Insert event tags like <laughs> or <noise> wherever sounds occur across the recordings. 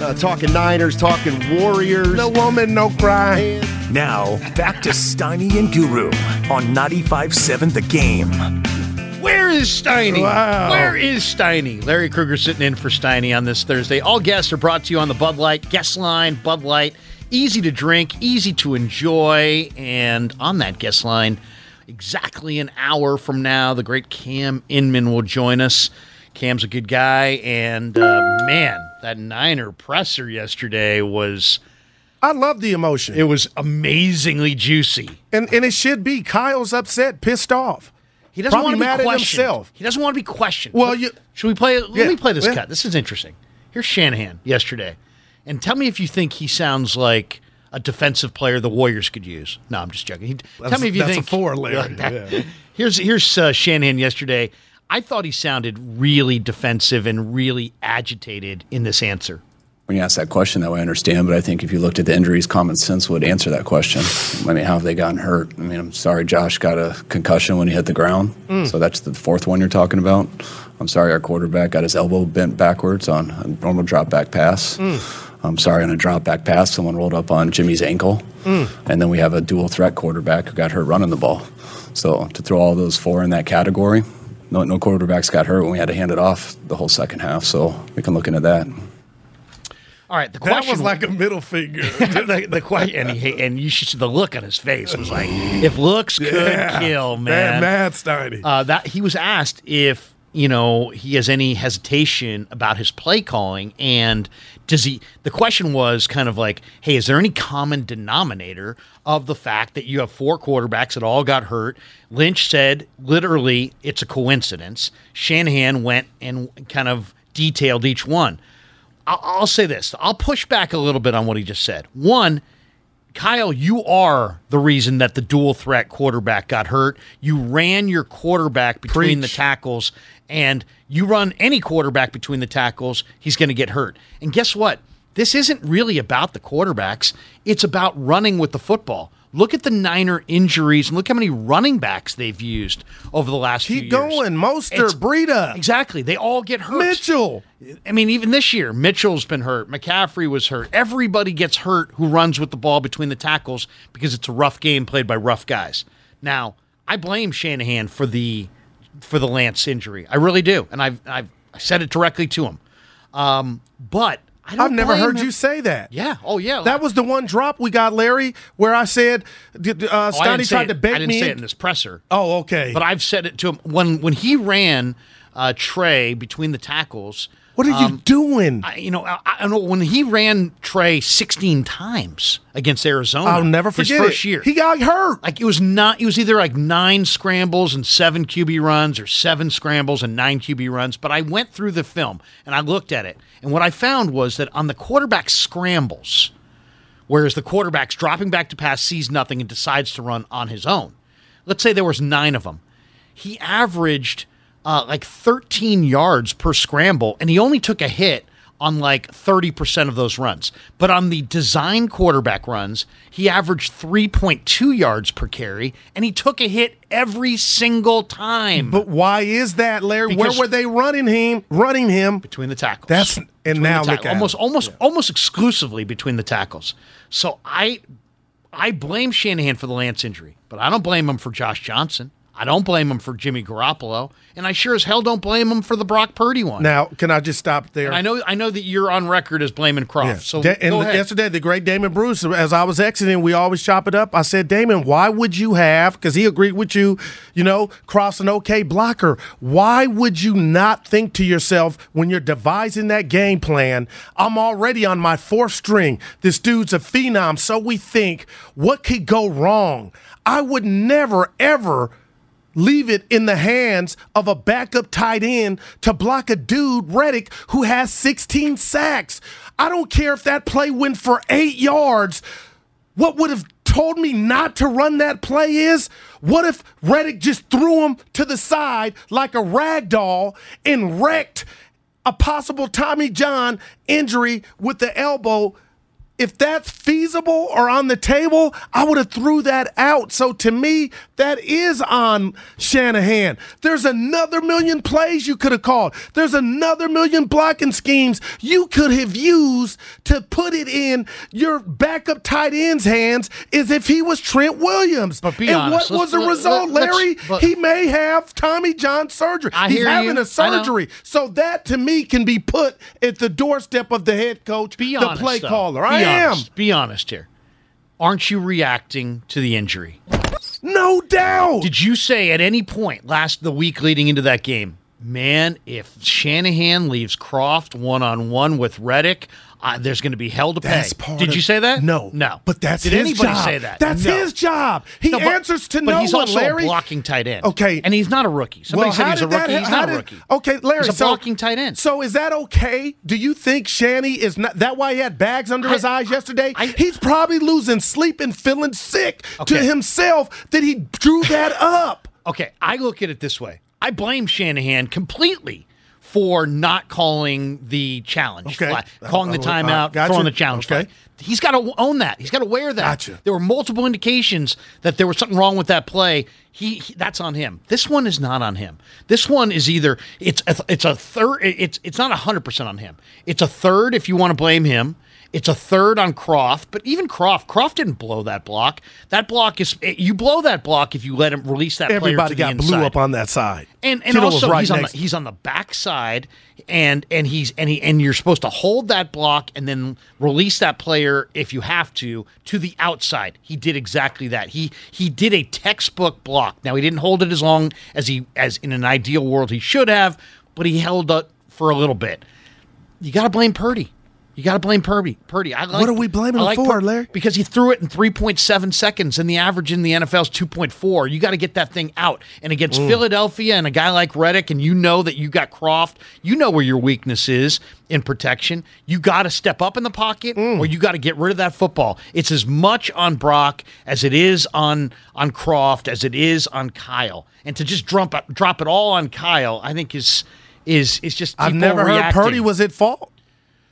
Uh, talking Niners, talking Warriors. No woman, no cry. Now, back to Steiny and Guru on 95.7 The Game. Where is Steiny? Wow. Where is Steiny? Larry Krueger sitting in for Steiny on this Thursday. All guests are brought to you on the Bud Light guest line. Bud Light, easy to drink, easy to enjoy. And on that guest line, exactly an hour from now, the great Cam Inman will join us. Cam's a good guy. And uh, man, that Niner presser yesterday was. I love the emotion. It was amazingly juicy. and and it should be. Kyle's upset, pissed off. He doesn't Probably want to be mad at questioned. himself. He doesn't want to be questioned. Well, you- should we play? Let Yeah, me play this yeah. cut. This is interesting. Here's Shanahan yesterday, and tell me if you think he sounds like a defensive player the Warriors could use. No, I'm just joking. He, tell me if you that's a think four, Larry. Yeah. <laughs> Here's here's uh, Shanahan yesterday. I thought he sounded really defensive and really agitated in this answer. When you ask that question, that way I understand. But I think if you looked at the injuries, common sense would answer that question. I mean, how have they gotten hurt? I mean, I'm sorry, Josh got a concussion when he hit the ground. So that's the fourth one you're talking about. I'm sorry, our quarterback got his elbow bent backwards on a normal drop back pass. I'm sorry, on a drop back pass, someone rolled up on Jimmy's ankle. And then we have a dual threat quarterback who got hurt running the ball. So to throw all those four in that category, no, no quarterbacks got hurt when we had to hand it off the whole second half. So we can look into that. All right, the question That question was like a middle finger. <laughs> the, the question, and, he, and you should see the look on his face. Was like, if looks could Yeah. kill, Mad, man. mad Steiny. Uh, that he was asked if you know he has any hesitation about his play calling, and does he? The question was kind of like, hey, is there any common denominator of the fact that you have four quarterbacks that all got hurt? Lynch said, literally, it's a coincidence. Shanahan went and kind of detailed each one. I'll, I'll say this. I'll push back a little bit on what he just said. One, Kyle, you are the reason that the dual threat quarterback got hurt. You ran your quarterback between the tackles, and you run any quarterback between the tackles, he's going to get hurt. And guess what? This isn't really about the quarterbacks, it's about running with the football. Look at the Niner injuries and look how many running backs they've used over the last few years. Keep going. Mostert, It's- Breida, Exactly. They all get hurt. Mitchell. I mean, even this year, Mitchell's been hurt. McCaffrey was hurt. Everybody gets hurt who runs with the ball between the tackles because it's a rough game played by rough guys. Now, I blame Shanahan for the for the Lance injury. I really do, and I've I've I said it directly to him. Um, but I I've never heard him. you say that. Yeah. Oh yeah. That was the one drop we got, Larry, where I said uh, Oh, I Steiny didn't say tried it- to bait I didn't me. say in- it in this presser. oh, okay. But I've said it to him when when he ran uh, Trey between the tackles. What are you um, doing? I, you know, I, I know when he ran Trey 16 times against Arizona. I'll never his forget first it. year. He got hurt. like it was not. It was either like nine scrambles and seven QB runs, or seven scrambles and nine QB runs. But I went through the film and I looked at it, and what I found was that on the quarterback scrambles, whereas the quarterback's dropping back to pass, sees nothing, and decides to run on his own. Let's say there was nine of them. He averaged uh, like 13 yards per scramble, and he only took a hit on like 30% of those runs. But on the design quarterback runs, he averaged 3.2 yards per carry, and he took a hit every single time But why is that, Larry? Because- Where were they running him? Running him? between the tackles. That's- and Between now look at almost almost almost exclusively between the tackles. So I I blame Shanahan for the Lance injury, but I don't blame him for Josh Johnson. I don't blame him for Jimmy Garoppolo, and I sure as hell don't blame him for the Brock Purdy one. Now, can I just stop there? And I know I know that you're on record as blaming Kroft. So Da- and yesterday, the great Damon Bruce, as I was exiting, we always chop it up. I said, Damon, why would you have, because he agreed with you, you know, cross an okay blocker. Why would you not think to yourself when you're devising that game plan, I'm already on my fourth string. This dude's a phenom, so we think, what could go wrong? I would never, ever leave it in the hands of a backup tight end to block a dude, Reddick, who has 16 sacks. I don't care if that play went for eight yards. What would have told me not to run that play is what if Reddick just threw him to the side like a rag doll and wrecked a possible Tommy John injury with the elbow? if that's feasible or on the table, I would have threw that out. So to me, that is on Shanahan. There's another million plays you could have called. There's another million blocking schemes you could have used to put it in your backup tight end's hands as if he was Trent Williams. But be and honest, what was the result, let- Larry? he may have Tommy John surgery. I He's hear having you. a surgery. So that to me can be put at the doorstep of the head coach, Be the honest, play though. caller. Be I am. Be honest here. Aren't you reacting to the injury? No doubt. Did you say at any point last the week leading into that game, man, if Shanahan leaves Kroft one on one with Reddick, uh, there's going to be hell to pay. That's part Did of- you say that? No, no. But that's Did his anybody job. say that? That's No. his job. He No, but- answers to but no he's one, also Larry. a blocking tight end. Okay. and he's not a rookie. Somebody well, said he's a did that rookie. he's not a rookie. Okay, Larry. He's a so, blocking tight end. So is that okay? Do you think Shanny is not that why he had bags under his eyes yesterday? I- He's probably losing sleep and feeling sick to himself that he drew that up. Okay, I look at it this way. I blame Shanahan completely for not calling the challenge, Okay. flag, calling the Uh, uh, timeout, gotcha. throwing the challenge. Okay. flag. He's got to own that. He's got to wear that. Gotcha. There were multiple indications that there was something wrong with that play. He, he- that's on him. This one is not on him. This one is either it's a, it's a third. It's it's not hundred percent on him. It's a third if you want to blame him. It's a third on Kroft, but even Kroft, Kroft didn't blow that block. That block is eh, you blow that block if you let him release that. player Everybody to the got blew up on that side. And and Kittle also right he's on the he's on the backside and and he's and he and you're supposed to hold that block and then release that player if you have to to the outside. He did exactly that. He he did a textbook block. Now he didn't hold it as long as he as in an ideal world he should have, but he held it for a little bit. You got to blame Purdy. You got to blame Purdy. Purdy. I like, What are we blaming I him for, Larry? Because he threw it in 3.7 seconds, and the average in the NFL is 2.4. You got to get that thing out. And against mm. Philadelphia and a guy like Reddick, and you know that you got Kroft, you know where your weakness is in protection. You got to step up in the pocket, mm. or you got to get rid of that football. It's as much on Brock as it is on on Kroft as it is on Kyle. And to just drop it, drop it all on Kyle, I think is is is just I've never heard reacting. Purdy was at fault.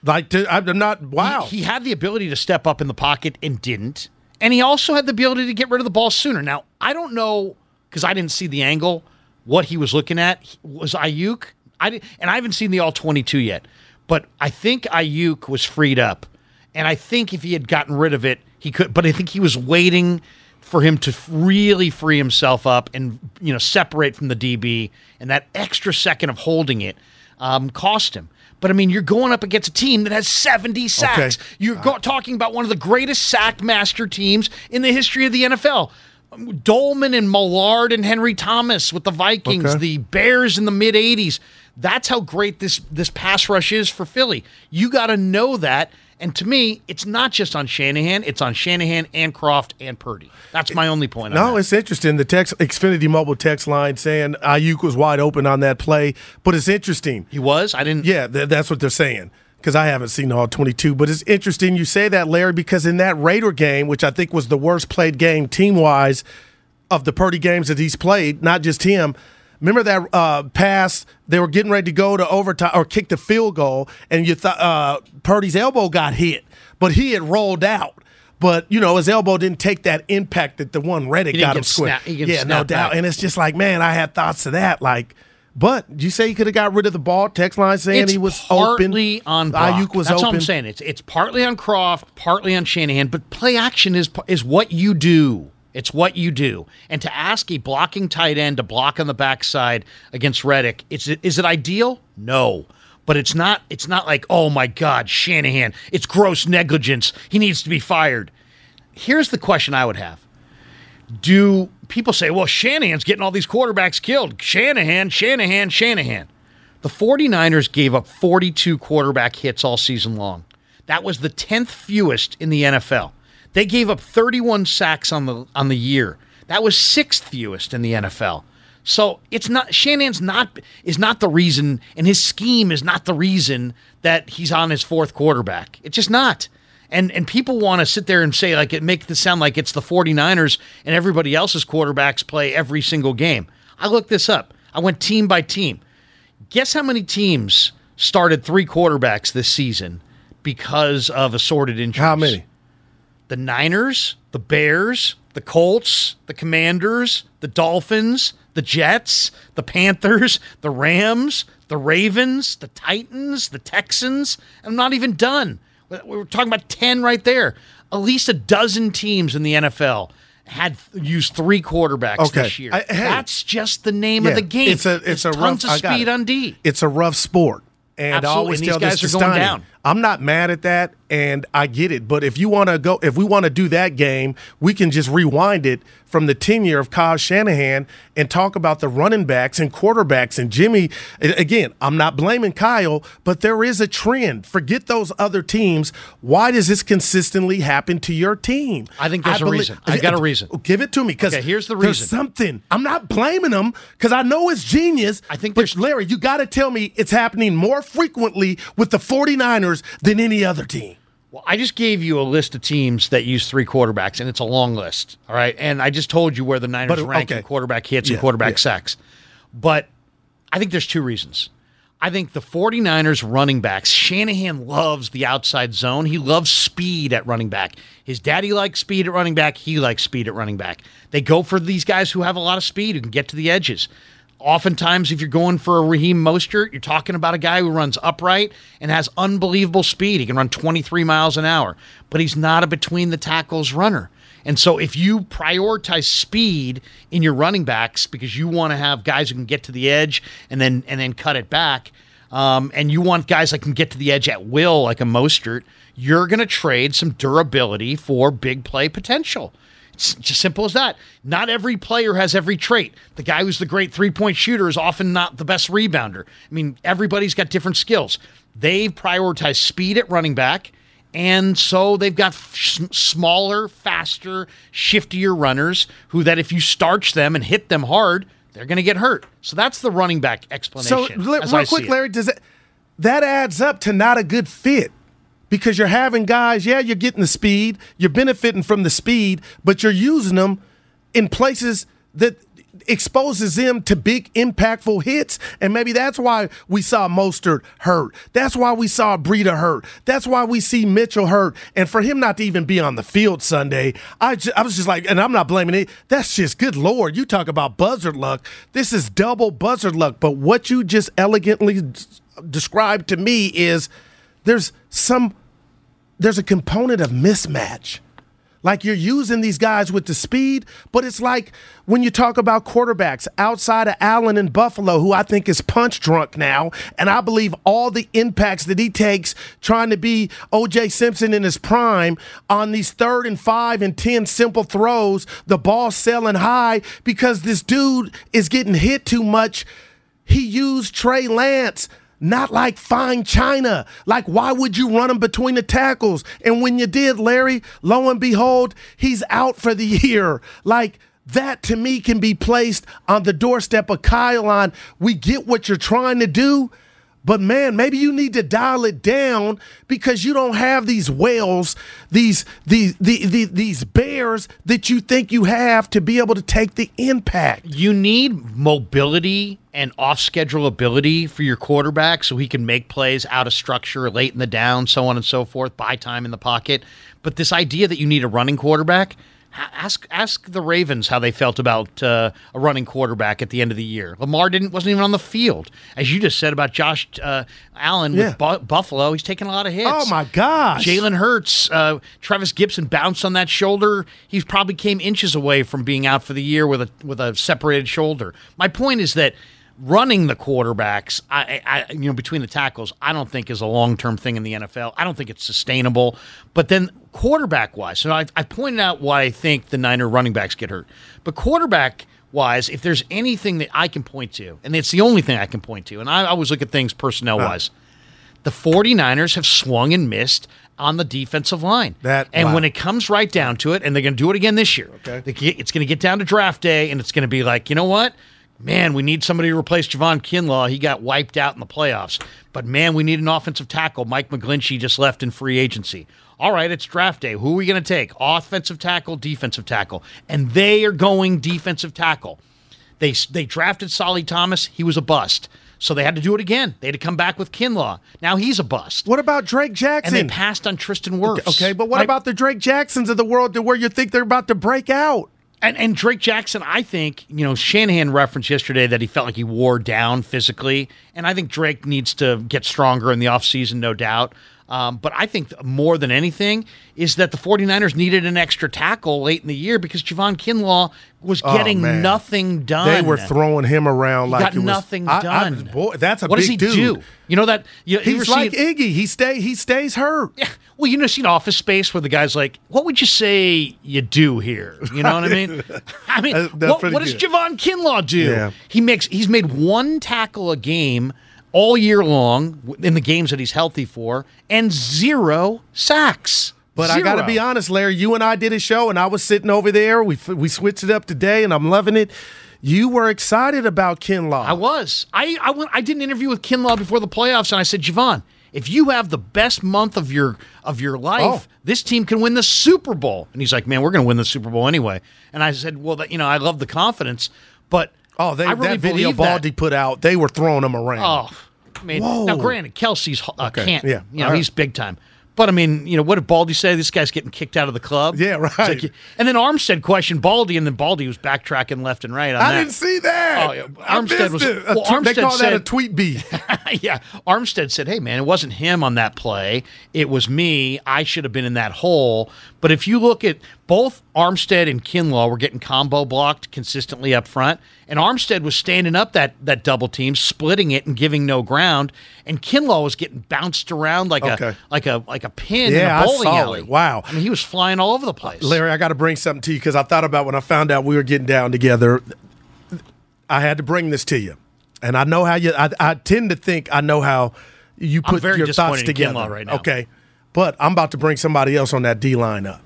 Like to, I'm not. Wow. He, he had the ability to step up in the pocket and didn't. And he also had the ability to get rid of the ball sooner. Now, I don't know because I didn't see the angle what he was looking at. He- Was Aiyuk? I did, and I haven't seen the all 22 yet. But I think Aiyuk was freed up. And I think if he had gotten rid of it, he could but I think he was waiting for him to really free himself up and you know separate from the DB and that extra second of holding it um, cost him. But I mean, you're going up against a team that has 70 sacks. Okay. You're go- talking about one of the greatest sack master teams in the history of the NFL. Um, Doleman and Millard and Henry Thomas with the Vikings, Okay. the Bears in the mid 80s. That's how great this this pass rush is for Philly. You got to know that. And to me, it's not just on Shanahan; it's on Shanahan and Kroft and Purdy. That's my only point. on No, that. it's interesting. The text Xfinity mobile text line saying Aiyuk was wide open on that play, but it's interesting. he was. I didn't. Yeah, th- that's what they're saying. Because I haven't seen all 22, but it's interesting you say that, Larry, because in that Raider game, which I think was the worst played game team wise of the Purdy games that he's played, not just him. Remember that uh, pass? They were getting ready to go to overtime or kick the field goal, and you thought uh, Purdy's elbow got hit, but he had rolled out. But you know his elbow didn't take that impact that the one Reddick got him square. snap- he didn't Yeah, no doubt. back. And it's just like, man, I had thoughts of that. Like, but you say he could have got rid of the ball. Text line saying it's he was partly open. on Brock. Aiyuk was That's open. all I'm saying. It's it's partly on Kroft, partly on Shanahan, but play action is is what you do. It's what you do. And to ask a blocking tight end to block on the backside against Reddick, is it ideal? No. But it's not it's not like, oh my God, Shanahan, it's gross negligence. He needs to be fired. Here's the question I would have. Do people say, well, Shanahan's getting all these quarterbacks killed? Shanahan, Shanahan, Shanahan. The 49ers gave up 42 quarterback hits all season long. That was the 10th fewest in the NFL. They gave up 31 sacks on the on the year. That was sixth fewest in the NFL. So it's not Shanahan's not is not the reason, and his scheme is not the reason that he's on his fourth quarterback. It's just not. And and people want to sit there and say like it make it sound like it's the 49ers and everybody else's quarterbacks play every single game. I looked this up. I went team by team. Guess how many teams started three quarterbacks this season because of assorted injuries? How many? The Niners, the Bears, the Colts, the Commanders, the Dolphins, the Jets, the Panthers, <laughs> the Rams, the Ravens, the Titans, the Texans. I'm not even done. We were talking about 10 right there. At least a dozen teams in the NFL had used three quarterbacks Okay. this year. I- hey. That's just the name Yeah, of the game. It's a it's a tons rough of speed on D. It's a rough sport. And I always and these tell guys this are going down. I'm not mad at that, and I get it. But if you want to go, if we want to do that game, we can just rewind it from the tenure of Kyle Shanahan and talk about the running backs and quarterbacks and Jimmy. Again, I'm not blaming Kyle, but there is a trend. Forget those other teams. Why does this consistently happen to your team? I think there's a belie- reason. I've got a reason. Give it to me, because Okay, here's the there's reason. something. I'm not blaming them because I know it's genius. I think but Larry, you got to tell me it's happening more frequently with the 49ers than any other team. Well, I just gave you a list of teams that use three quarterbacks, and it's a long list. All right. And I just told you where the Niners But, rank in quarterback hits and quarterback yeah. sacks. But I think there's two reasons. I think the 49ers running backs, Shanahan loves the outside zone. He loves speed at running back. His daddy likes speed at running back. He likes speed at running back. They go for these guys who have a lot of speed, who can get to the edges. Oftentimes, if you're going for a Raheem Mostert, you're talking about a guy who runs upright and has unbelievable speed. He can run 23 miles an hour, but he's not a between the tackles runner. And so, if you prioritize speed in your running backs because you want to have guys who can get to the edge and then and then cut it back, um, and you want guys that can get to the edge at will, like a Mostert, you're going to trade some durability for big play potential. It's just simple as that. Not every player has every trait. The guy who's the great three point shooter is often not the best rebounder. I mean, everybody's got different skills. They've prioritized speed at running back, and so they've got f- smaller, faster, shiftier runners who, that if you starch them and hit them hard, they're going to get hurt. So that's the running back So, explanation. I real quick. Larry, does it that adds up to not a good fit? Because you're having guys, yeah, you're getting the speed, you're benefiting from the speed, but you're using them in places that exposes them to big impactful hits. And maybe that's why we saw Mostert hurt. That's why we saw Breida hurt. That's why we see Mitchell hurt. And for him not to even be on the field Sunday I, ju- I was just like and I'm not blaming it. That's just good lord you talk about buzzard luck. This is double buzzard luck. But what you just elegantly described to me is there's some there's a component of mismatch like you're using these guys with the speed, but it's like when you talk about quarterbacks outside of Allen and Buffalo, who I think is punch drunk now, and I believe all the impacts that he takes trying to be OJ Simpson in his prime on these third and five and 10 simple throws, the ball selling high because this dude is getting hit too much. He used Trey Lance not like fine china. Like, why would you run him between the tackles? And when you did, Larry, lo and behold, he's out for the <laughs> year. Like, that to me can be placed on the doorstep of Kyle on. We get what you're trying to do, but man, maybe you need to dial it down because you don't have these whales, these these the, the, these bears that you think you have to be able to take the impact. You need mobility and off schedule ability for your quarterback so he can make plays out of structure late in the down, so on and so forth, buy time in the pocket. But this idea that you need a running quarterback, Ask ask the Ravens how they felt about uh, a running quarterback at the end of the year. Lamar didn't wasn't even on the field, as you just said about Josh uh, Allen Yeah. with Bu- Buffalo. He's taking a lot of hits. Oh my gosh. Jalen Hurts, uh, Travis Gibson bounced on that shoulder. He probably came inches away from being out for the year with a with a separated shoulder. My point is that running the quarterbacks, I, I you know between the tackles, I don't think is a long term thing in the NFL. I don't think it's sustainable. But then quarterback wise, so I, I pointed out why I think the Niner running backs get hurt, but quarterback. Wise, if there's anything that I can point to, and it's the only thing I can point to, and I always look at things personnel wise, the 49ers have swung and missed on the defensive line. That- and wow. when it comes right down to it, and they're going to do it again this year, Okay. it's going to get down to draft day, and it's going to be like, you know what? Man, we need somebody to replace Javon Kinlaw. He got wiped out in the playoffs. But man, we need an offensive tackle. Mike McGlinchey just left in free agency. All right, it's draft day. Who are we going to take? Offensive tackle, defensive tackle. And they are going defensive tackle. They they drafted Solly Thomas. He was a bust. So they had to do it again. They had to come back with Kinlaw. Now he's a bust. What about Drake And Jackson? they passed on Tristan Wirfs. okay, but what about the Drake Jacksons of the world to where you think they're about to break out? And, and Drake Jackson, I think, you know, Shanahan referenced yesterday that he felt like he wore down physically. And I think Drake needs to get stronger in the offseason, no doubt. Um, but I think more than anything is that the 49ers needed an extra tackle late in the year because Javon Kinlaw was getting Oh, nothing done. They were throwing him around He like got it was, nothing I- I- done. boy, that's a what big does he dude. do? You know that you He's like seen- Iggy. He stay. He stays hurt. Yeah. Well, you know, seen Office Space where the guy's like, "What would you say you do here?" You know what I mean? <laughs> <laughs> I mean, what, what does. Javon Kinlaw do? Yeah. He makes he's made one tackle a game all year long in the games that he's healthy for, and zero sacks. But I got to be honest, Larry. You and I did a show, and I was sitting over there. We we switched it up today, and I'm loving it. You were excited about Kinlaw. I was. I I went. I did an interview with Kinlaw before the playoffs, and I said, Javon, if you have the best month of your of your life, Oh. this team can win the Super Bowl. And he's like, Man, we're going to win the Super Bowl anyway. And I said, Well, that, you know, I love the confidence, but Oh, they, I really that video that. Baldy put out, they were throwing him around. Oh, I mean, Whoa. now granted, Kelce's uh, can't. yeah. You know, right. he's big time. But I mean, you know, what did Baldy say? This guy's getting kicked out of the club. Yeah, right. like- and then Armstead questioned Baldy, and then Baldy was backtracking left and right on I that. didn't see that. Oh, yeah. Armstead was- it. Well, tw- they Armstead call that a tweet beat. <laughs> yeah, Armstead said, "Hey, man, it wasn't him on that play. It was me. I should have been in that hole." But if you look at both Armstead and Kinlaw were getting combo blocked consistently up front, and Armstead was standing up that that double team, splitting it and giving no ground, and Kinlaw was getting bounced around like Okay. a like a like a pin Yeah, in a bowling saw alley. it. Wow. I mean, he was flying all over the place. Uh, Larry, I got to bring something to you because I thought about when I found out we were getting down together. I had to bring this to you, and I know how you. I, I tend to think I know how you put your thoughts together. Kinlaw right now. Okay, but I'm about to bring somebody else on that D line up,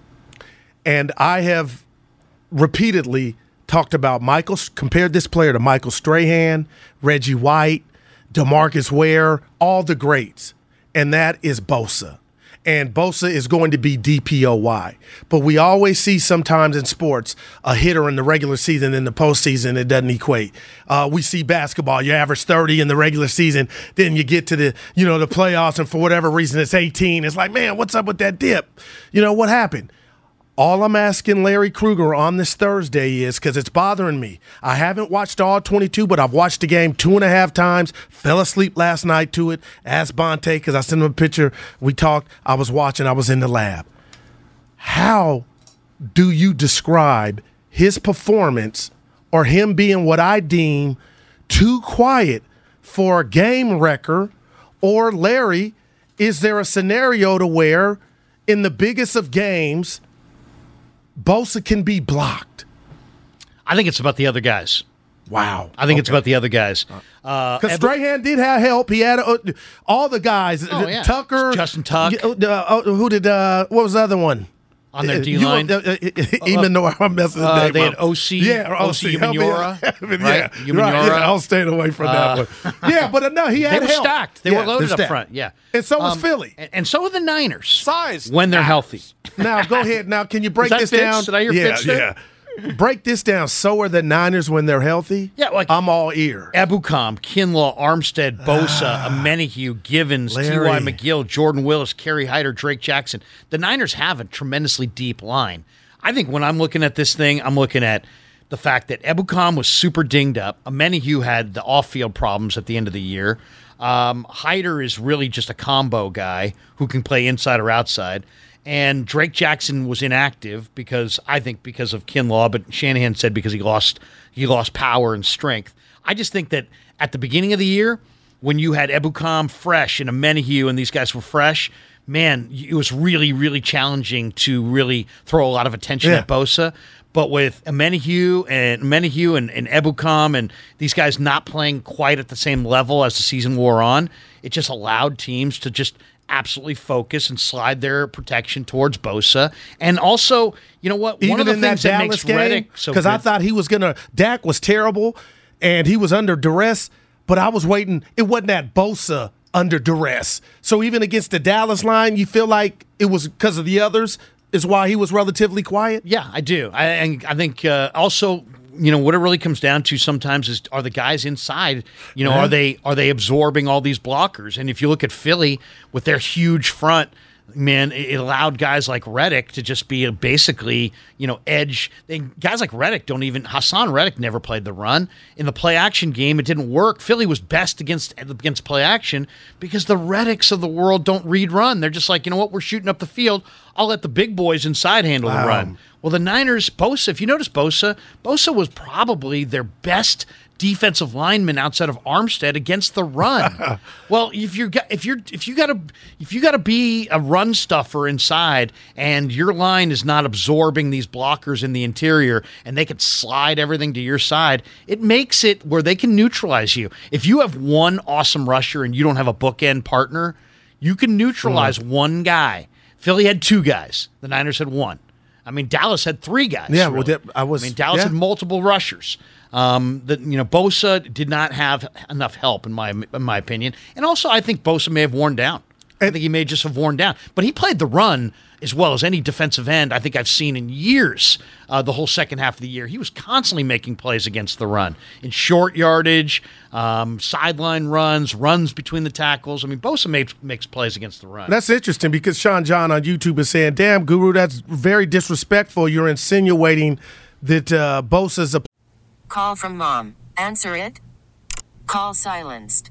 and I have repeatedly talked about Michael. Compared this player to Michael Strahan, Reggie White, Demarcus Ware, all the greats, and that is Bosa. And Bosa is going to be DPOY. But we always see sometimes in sports a hitter in the regular season, in the postseason, it doesn't equate. Uh, we see basketball, you average 30 in the regular season, then you get to the, you know, the playoffs, and for whatever reason it's 18. It's like, man, what's up with that dip? You know, what happened? All I'm asking Larry Krueger on this Thursday is because it's bothering me. I haven't watched all 22, but I've watched the game two and a half times. Fell asleep last night to it. Asked Bonta because I sent him a picture. We talked. I was watching. I was in the lab. How do you describe his performance or him being what I deem too quiet for a game wrecker? Or Larry, is there a scenario to where in the biggest of games, Bosa can be blocked? I think it's about the other guys. Wow. I think it's about the other guys. Uh, Because Evan- Strahan did have help. He had uh, all the guys. Oh, yeah. Tucker, Justin Tuck. Uh, uh, who did? Uh, what was the other one? on their Uh, D you- line. uh, uh, even though I'm messing his Uh, name they had. OC yeah, OC help me Umenyiora, out. <laughs> right? yeah, right. Yeah, I'll stay away from that one. Yeah, but uh, no, he <laughs> had They were help. stacked. They Yeah, were loaded up front. Yeah, and so was Um, Philly. and, and so are the Niners. Size when they're healthy. Now go <laughs> ahead. Now can you break this Fitz? down? Did I hear yeah, there? yeah. Break this down. So are the Niners when they're healthy. Yeah, like- I'm all ear. Ebukam, Kinlaw, Armstead, Bosa, Omenihu, Givens, T.Y. Ah. McGill, Jordan Willis, Kerry Hyder, Drake Jackson. The Niners have a tremendously deep line. I think when I'm looking at this thing, I'm looking at the fact that Ebukam was super dinged up. Omenihu had the off-field problems at the end of the year. Um, Hyder is really just a combo guy who can play inside or outside. And Drake Jackson was inactive because I think because of Kinlaw, but Shanahan said because he lost he lost power and strength. I just think that at the beginning of the year, when you had Ebukam fresh and Omenihu and these guys were fresh, man, it was really, really challenging to really throw a lot of attention Yeah. at Bosa. But with Omenihu and Omenihu and, and Ebukam and these guys not playing quite at the same level as the season wore on, it just allowed teams to just absolutely focus and slide their protection towards Bosa. And also, you know what? Even One of the in that things that Dallas makes game, Reddick so because I thought he was gonna. Dak was terrible, and he was under duress. But I was waiting. It wasn't that Bosa under duress. So even against the Dallas line, you feel like it was because of the others. Is why he was relatively quiet. Yeah, I do. I and I think uh, also, you know, what it really comes down to sometimes is are the guys inside, you know, are they are they absorbing all these blockers? And if you look at Philly with their huge front, man, it allowed guys like Reddick to just be a basically, you know, edge. They, guys like Reddick don't even Haason Reddick never played the run in the play action game. It didn't work. Philly was best against against play action because the Reddicks of the world don't read run. They're just like, you know what, we're shooting up the field. I'll let the big boys inside handle the run. Well, the Niners, Bosa, if you notice Bosa, Bosa was probably their best defensive lineman outside of Armstead against the run. <laughs> well, if you're got- if you're if you got to if you got to be a run stuffer inside and your line is not absorbing these blockers in the interior and they can slide everything to your side, it makes it where they can neutralize you. If you have one awesome rusher and you don't have a bookend partner, you can neutralize Mm. one guy. Philly had two guys. The Niners had one. I mean, Dallas had three guys. Yeah, well, that- I was- I mean, Dallas yeah. had multiple rushers. Um, that you know, Bosa did not have enough help in my in my opinion, and also I think Bosa may have worn down. I think he may just have worn down, but he played the run as well as any defensive end I think I've seen in years. Uh, the whole second half of the year, he was constantly making plays against the run in short yardage, um, sideline runs, runs between the tackles. I mean, Bosa makes makes plays against the run. That's interesting because Sean John on YouTube is saying, "Damn, Guru, that's very disrespectful. You're insinuating that uh, Bosa's a Call from mom. Answer it. Call silenced.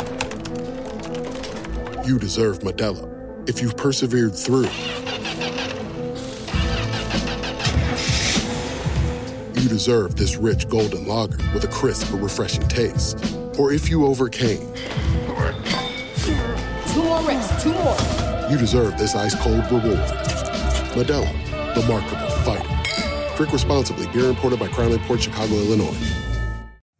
You deserve Modelo, if you've persevered through, you deserve this rich golden lager with a crisp but refreshing taste. Or if you overcame, Two more reps, two more. you deserve this ice cold reward. Modelo, the Markable Fighter. Drink responsibly. Beer imported by Crown Port Chicago, Illinois.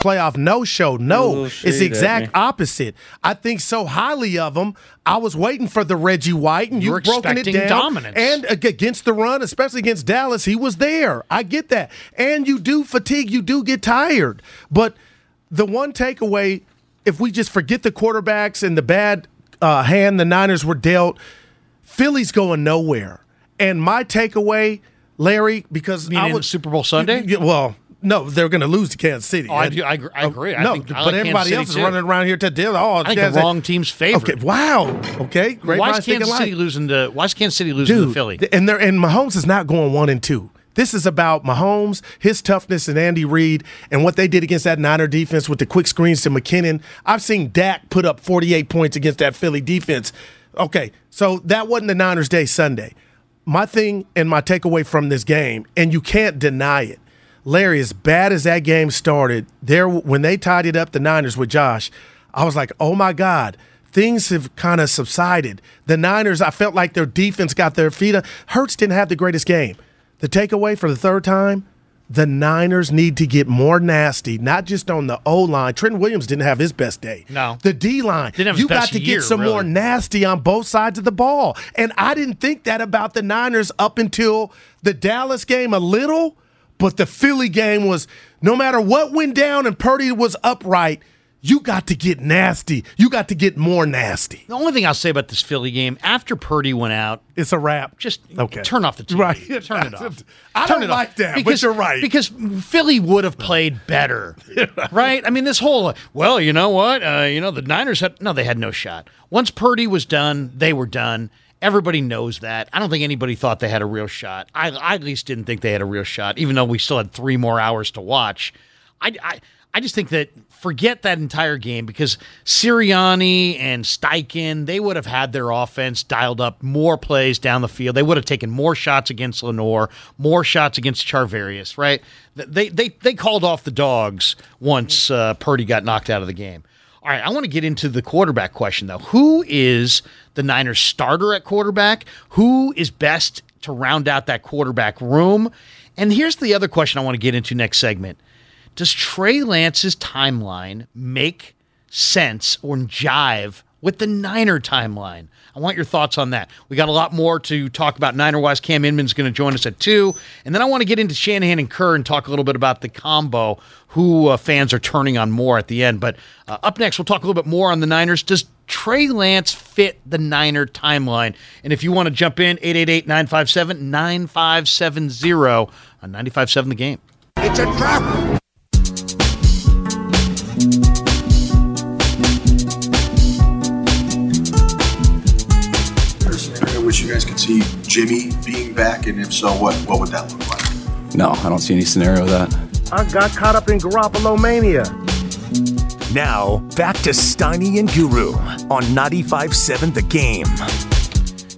playoff no show. No, it's the exact opposite. I think so highly of him. I was waiting for the Reggie White, and You you've broken it expecting down. dominance. And against the run, especially against Dallas, he was there. I get that. And you do fatigue, you do get tired. But the one takeaway, if we just forget the quarterbacks and the bad uh, hand the Niners were dealt, Philly's going nowhere. And my takeaway, Larry, because I was Super Bowl Sunday? Well, no, they're going to lose to Kansas City. Oh, I do- I agree- I uh, agree. I no, think- but like everybody else is too. running around here to deal. Oh, I think Kansas- the wrong team's favorite. Okay, wow. Okay, great. why is Kansas. City losing to? Why is Kansas City losing to Philly? and they're and Mahomes is not going one and two. This is about Mahomes, his toughness, and Andy Reid, and what they did against that Niner defense with the quick screens to McKinnon. I've seen Dak put up 48 points against that Philly defense. Okay, so that wasn't the Niners' day Sunday. my thing and my takeaway from this game, and you can't deny it. Larry, as bad as that game started, there when they tied it up, the Niners with Josh, I was like, oh my God, things have kind of subsided. The Niners, I felt like their defense got their feet up. Hurts didn't have the greatest game. The takeaway for the third time, the Niners need to get more nasty, not just on the O line. Trent Williams didn't have his best day. No. The D line. Didn't have his You got to year, get some more nasty on both sides of the ball. And I didn't think that about the Niners up until the Dallas game a little, but the Philly game was no matter what went down and Purdy was upright, you got to get nasty. You got to get more nasty. The only thing I'll say about this Philly game, after Purdy went out, It's a wrap. just Okay. turn off the TV. Right. Turn it off. I Turn don't it off. like that, but you're right. Because Philly would have played better, <laughs> right? I mean, this whole well, you know what? Uh, you know, the Niners had no, they had no shot. Once Purdy was done, they were done. Everybody knows that. I don't think anybody thought they had a real shot. I, I at least didn't think they had a real shot, even though we still had three more hours to watch. I, I, I just think that forget that entire game because Sirianni and Steichen, they would have had their offense dialed up more plays down the field. They would have taken more shots against Lenoir, more shots against Charvarius, right? They, they, they called off the dogs once uh, Purdy got knocked out of the game. All right, I want to get into the quarterback question, though. Who is the Niners starter at quarterback? Who is best to round out that quarterback room? And here's the other question I want to get into next segment. Does Trey Lance's timeline make sense or jive with the Niner timeline? I want your thoughts on that. We got a lot more to talk about Niner wise. Cam Inman's going to join us at two. And then I want to get into Shanahan and Kerr and talk a little bit about the combo, who uh, fans are turning on more at the end. But uh, up next, we'll talk a little bit more on the Niners. Does Trey Lance fit the Niner timeline? And if you want to jump in, 888 957 9570 on 957 The Game. It's a trap. There's a scenario in which you guys could see Jimmy being back, and if so, what what would that look like? No, I don't see any scenario of that. I got caught up in Garoppolo mania. Now, back to Steiny and Guru on 95.7 The Game.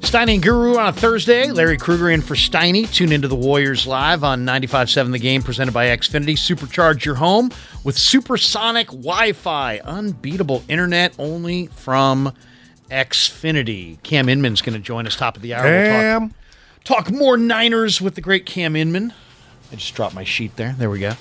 Steiny and Guru on a Thursday. Larry Kruger in for Steiny. Tune into the Warriors live on 95.7 The Game, presented by Xfinity. Supercharge your home with supersonic Wi-Fi. Unbeatable internet only from Xfinity. Cam Inman's going to join us top of the hour. We'll talk, talk more Niners with the great Cam Inman. I just dropped my sheet there. There we go.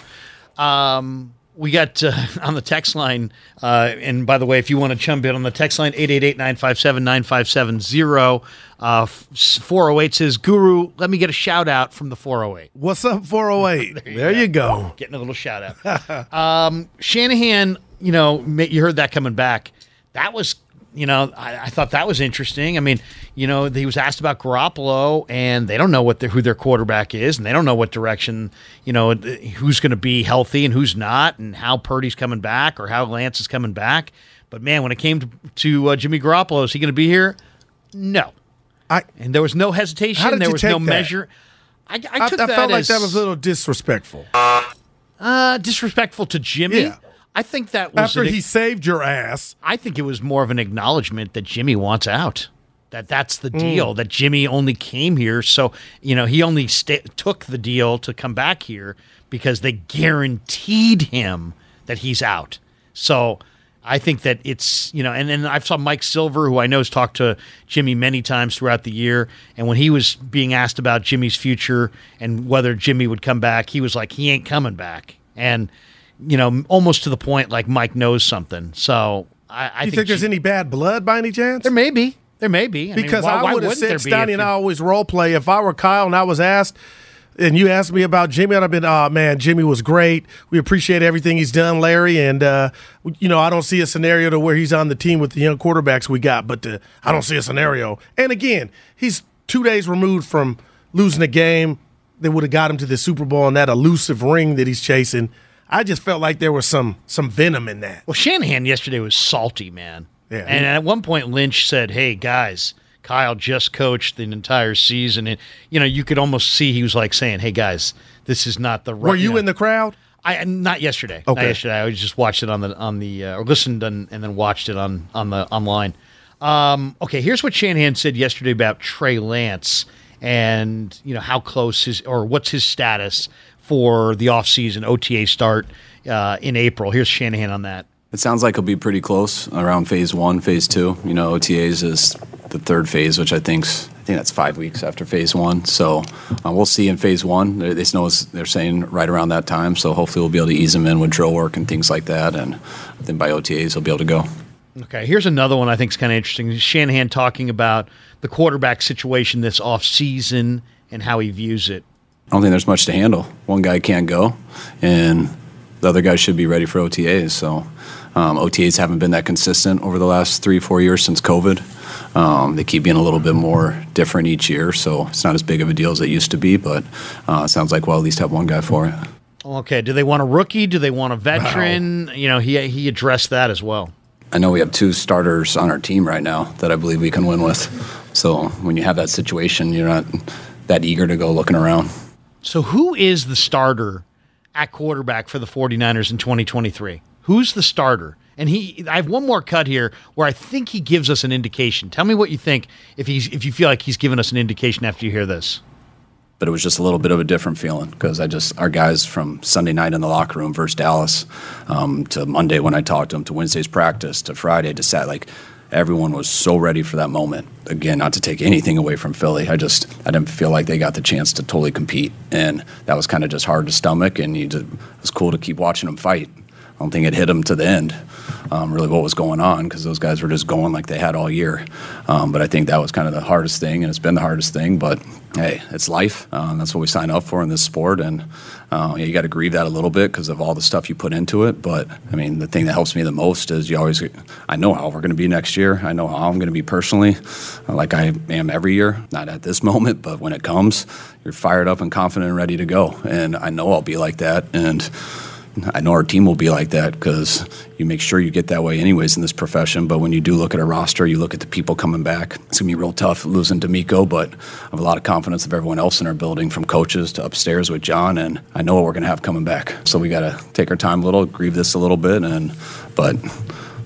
Um, we got uh, <laughs> on the text line, uh, and by the way, if you want to chum in on the text line, 888-957-9570. Uh, 408 says, Guru, let me get a shout out from the 408. What's up, 408? <laughs> there, you go. Getting a little shout out. <laughs> um, Shanahan, you know, you heard that coming back. That was, you know, I, I thought that was interesting. I mean, you know, he was asked about Garoppolo, and they don't know what their, who their quarterback is, and they don't know what direction, you know, who's going to be healthy and who's not, and how Purdy's coming back or how Lance is coming back. But man, when it came to, to uh, Jimmy Garoppolo, is he going to be here? No. I, and there was no hesitation. How did there you was no that? measure. I, I I, I that felt like that was a little disrespectful. uh, disrespectful to Jimmy. Yeah. I think that was After an- he saved your ass. I think it was more of an acknowledgement that Jimmy wants out. That that's the Mm. deal. That Jimmy only came here, so you know he only sta took the deal to come back here because they guaranteed him that he's out. So I think that it's you know, and then I saw Mike Silver, who I know has talked to Jimmy many times throughout the year, and when he was being asked about Jimmy's future and whether Jimmy would come back, he was like, he ain't coming back, and you know, almost to the point like Mike knows something. So I, I you think, there's Ji- any bad blood by any chance? there may be. There may be. I mean, because why- I would have wouldn't there said Steiny and I always role play. If I were Kyle and I was asked, and you asked me about Jimmy, I'd have been, oh man, Jimmy was great. We appreciate everything he's done, Larry. And uh, you know, I don't see a scenario to where he's on the team with the young quarterbacks we got, but uh, I don't see a scenario. And again, he's two days removed from losing a game that would have got him to the Super Bowl and that elusive ring that he's chasing. I just felt like there was some some venom in that. Well, Shanahan yesterday was salty, man. Yeah. And at one point, Lynch said, "Hey guys, Kyle just coached the entire season, and you know you could almost see he was like saying, "Hey guys, this is not the right." Were you know, in the crowd? I not yesterday. Not Okay. yesterday. I just watched it on the on the uh, or listened and, and then watched it on on the online. Um, okay, here's what Shanahan said yesterday about Trey Lance and you know how close is or what's his status for the offseason OTA start uh, in April. Here's Shanahan on that. It sounds like he'll be pretty close around phase one, phase two. You know, OTAs is the third phase, which I think's I think that's five weeks after phase one. So uh, we'll see in phase one. They, they know they're saying right around that time. So hopefully we'll be able to ease them in with drill work and things like that, and then by OTAs he'll be able to go. Okay, here's another one I think is kind of interesting. Shanahan talking about the quarterback situation this off season and how he views it. I don't think there's much to handle. One guy can't go, and the other guy should be ready for OTAs. So um, OTAs haven't been that consistent over the last three, four years since COVID. Um, they keep being a little bit more different each year, so it's not as big of a deal as it used to be. But uh, it sounds like we'll at least have one guy for it. Okay. Do they want a rookie? Do they want a veteran? Wow. You know, he he addressed that as well. I know we have two starters on our team right now that I believe we can win with. So when you have that situation, you're not that eager to go looking around. So who is the starter at quarterback for the 49ers in 2023? Who's the starter? And he, I have one more cut here where I think he gives us an indication. Tell me what you think if he's if you feel like he's given us an indication after you hear this. But it was just a little bit of a different feeling because I just our guys from Sunday night in the locker room versus Dallas um, to Monday when I talked to them to Wednesday's practice to Friday to Sat like everyone was so ready for that moment. Again, not to take anything away from Philly, I just I didn't feel like they got the chance to totally compete, and that was kind of just hard to stomach. And you just, it was cool to keep watching them fight. I don't think it hit them to the end, um, really what was going on, because those guys were just going like they had all year. Um, but I think that was kind of the hardest thing, and it's been the hardest thing. But hey, it's life. Um, that's what we sign up for in this sport, and uh, you got to grieve that a little bit because of all the stuff you put into it. But I mean, the thing that helps me the most is you always, I know how we're going to be next year. I know how I'm going to be personally, like I am every year. Not at this <laughs> moment, but when it comes, you're fired up and confident and ready to go. And I know I'll be like that. And I know our team will be like that because you make sure you get that way anyways in this profession. But when you do look at a roster, you look at the people coming back. It's gonna be real tough losing DeMeco, but I have a lot of confidence of everyone else in our building, from coaches to upstairs with John, and I know what we're gonna have coming back. So we got to take our time a little, grieve this a little bit, and but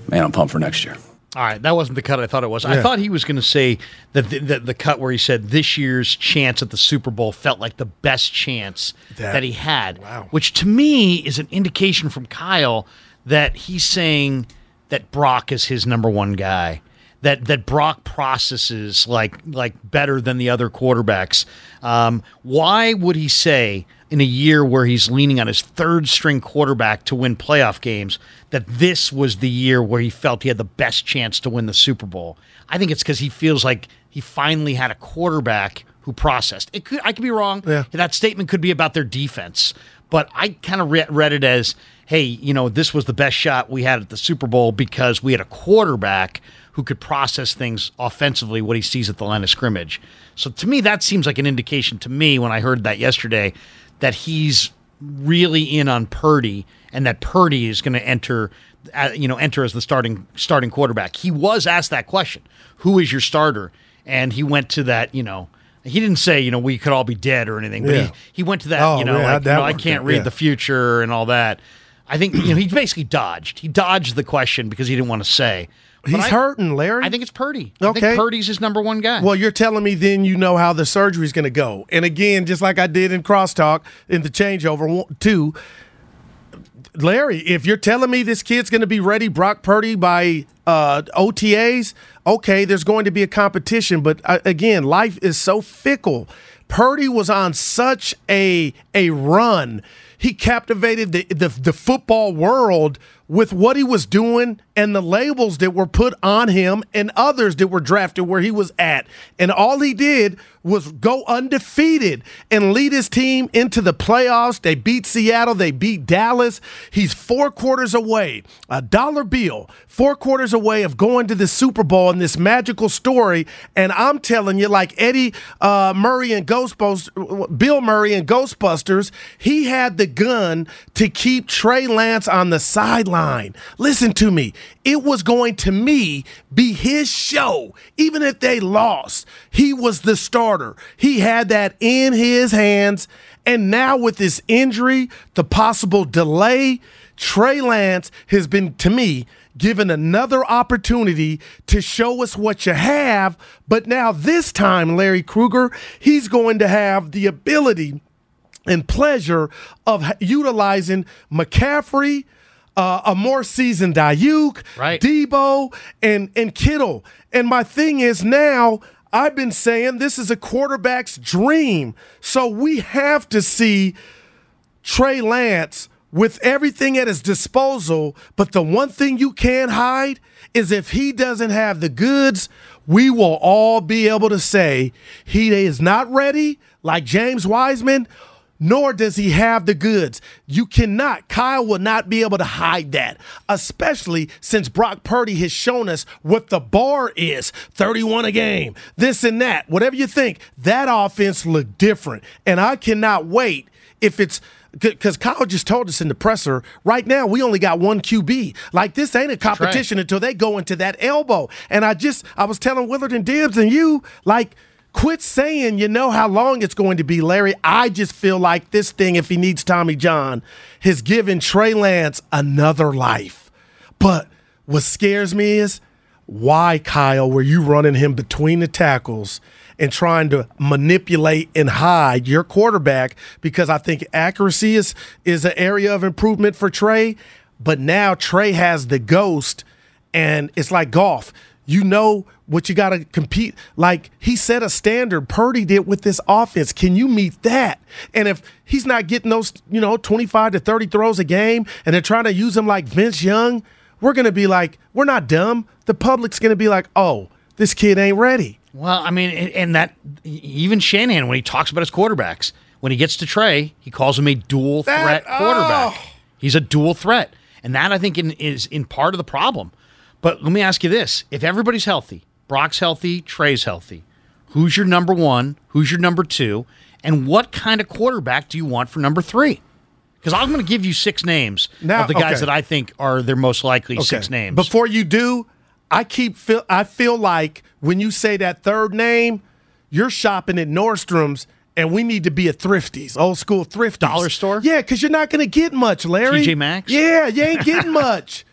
man, I'm pumped for next year. All right, that wasn't the cut I thought it was. Yeah. I thought he was going to say that the, the, the, cut where he said this year's chance at the Super Bowl felt like the best chance that, that he had. Wow. Which to me is an indication from Kyle that he's saying that Brock is his number one guy. That that Brock processes like like better than the other quarterbacks. Um, why would he say in a year where he's leaning on his third string quarterback to win playoff games that this was the year where he felt he had the best chance to win the Super Bowl. I think it's because he feels like he finally had a quarterback who processed. It could I could be wrong. Yeah. That statement could be about their defense, but I kind of re- read it as, hey, you know, this was the best shot we had at the Super Bowl because we had a quarterback who could process things offensively what he sees at the line of scrimmage. So to me, that seems like an indication to me when I heard that yesterday that he's really in on Purdy and that Purdy is going to enter uh, you know enter as the starting starting quarterback. He was asked that question, who is your starter? And he went to that, you know, he didn't say, you know, we could all be dead or anything, but yeah. he, he went to that, oh, you know, yeah, like, you know I can't read yeah. the future and all that. I think you know he basically dodged. He dodged the question because he didn't want to say. He's I, hurting, Larry. I think it's Purdy. Okay. I think Purdy's his number one guy. Well, you're telling me then you know how the surgery's going to go. And again, just like I did in crosstalk in the changeover two, Larry, if you're telling me this kid's going to be ready, Brock Purdy by uh, OTAs, okay, there's going to be a competition. But uh, again, life is so fickle. Purdy was on such a a run. He captivated the, the, the football world with what he was doing and the labels that were put on him and others that were drafted where he was at. And all he did was go undefeated and lead his team into the playoffs. They beat Seattle, they beat Dallas. He's four quarters away, a dollar bill, four quarters away of going to the Super Bowl in this magical story. And I'm telling you, like Eddie uh, Murray and Ghostbusters, Bill Murray and Ghostbusters, he had the gun to keep Trey Lance on the sideline. Listen to me. It was going to me be his show, even if they lost. He was the starter. He had that in his hands. And now with this injury, the possible delay, Trey Lance has been, to me, given another opportunity to show us what you have. But now, this time, Larry Krueger, he's going to have the ability and pleasure of utilizing McCaffrey, uh, a more seasoned Aiyuk, Right. Debo, and and Kittle. And my thing is now. I've been saying this is a quarterback's dream. So we have to see Trey Lance with everything at his disposal, but the one thing you can't hide is if he doesn't have the goods, we will all be able to say he is not ready, like James Wiseman, nor does he have the goods. You cannot, Kyle will not be able to hide that, especially since Brock Purdy has shown us what the bar is 31 a game, this and that. Whatever you think, that offense looked different. And I cannot wait if it's because Kyle just told us in the presser, right now we only got one QB. Like this ain't a competition until they go into that elbow. And I just, I was telling Willard and Dibbs and you, like, quit saying you know how long it's going to be, Larry. I just feel like this thing, if he needs Tommy John, has given Trey Lance another life. But what scares me is why, Kyle, were you running him between the tackles and trying to manipulate and hide your quarterback? Because I think accuracy is is an area of improvement for Trey. But now Trey has the ghost, and it's like golf. You know what you got to compete. Like he set a standard. Purdy did with this offense. Can you meet that? And if he's not getting those, you know, 25 to 30 throws a game and they're trying to use him like Vince Young, we're going to be like, we're not dumb. The public's going to be like, oh, this kid ain't ready. Well, I mean, and- that even Shanahan, when he talks about his quarterbacks, when he gets to Trey, he calls him a dual threat That- quarterback. oh. He's a dual threat, and that I think in, is in part of the problem. But let me ask you this: If everybody's healthy, Brock's healthy, Trey's healthy, who's your number one? Who's your number two? And what kind of quarterback do you want for number three? Because I'm going to give you six names Now- of the guys okay. that I think are their most likely six names. Before you do, I keep feel I feel like when you say that third name, you're shopping at Nordstrom's and we need to be at Thrifties, old school Thrifties. Dollar store? Yeah, because you're not going to get much, Larry. TJ Maxx? Yeah, you ain't getting <laughs> much.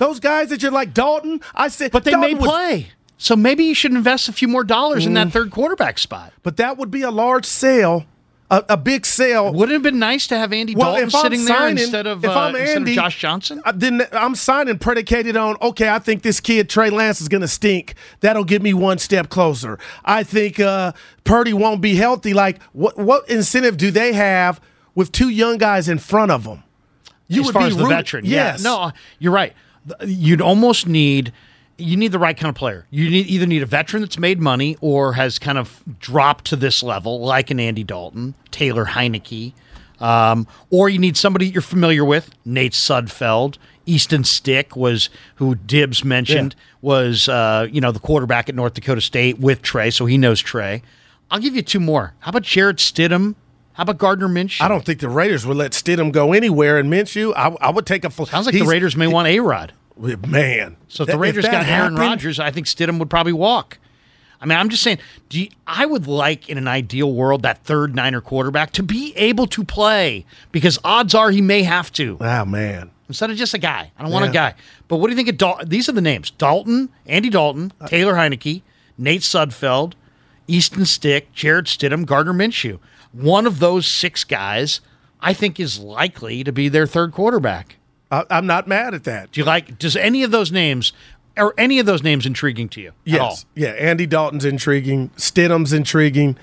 Those guys that you're like Dalton, I said, but they Dalton may play. So maybe you should invest a few more dollars in that third quarterback spot. But that would be a large sale, a, a big sale. Wouldn't it have been nice to have Andy Well, Dalton if I'm sitting there instead of, if uh, I'm instead Andy, of Josh Johnson? Uh, then I'm signing predicated on okay. I think this kid Trey Lance is going to stink. That'll get me one step closer. I think uh, Purdy won't be healthy. Like what? What incentive do they have with two young guys in front of them? You as would be as the rooting- veteran. Yes. Yeah. No, you're right. You'd almost need you need the right kind of player. You need either need a veteran that's made money or has kind of dropped to this level, like an Andy Dalton, Taylor Heinicke, um, or you need somebody you're familiar with, Nate Sudfeld. Easton Stick was who Dibbs mentioned was uh, you know the quarterback at North Dakota State with Trey, so he knows Trey. I'll give you two more. How about Jarrett Stidham? How about Gardner Minshew? I don't think the Raiders would let Stidham go anywhere. And Minshew, I, I would take a. Fl- Sounds like the Raiders may want A Rod. Man, So if that- the Raiders that got Aaron Rodgers, I think Stidham would probably walk. I mean, I'm just saying, do you, I would like in an ideal world that third Niner quarterback to be able to play because odds are he may have to Oh man, instead of just a guy. I don't want a guy. But what do you think of Dalton? These are the names: Dalton, Andy Dalton, uh, Taylor Heinicke, Nate Sudfeld, Easton Stick, Jarrett Stidham, Gardner Minshew. One of those six guys, I think, is likely to be their third quarterback. I, I'm not mad at that. Do you like? Does any of those names, are any of those names intriguing to you? Yes, yeah. Andy Dalton's intriguing. Stidham's intriguing.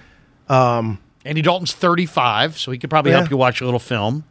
Um, Andy Dalton's 35, so he could probably Yeah. help you watch a little film.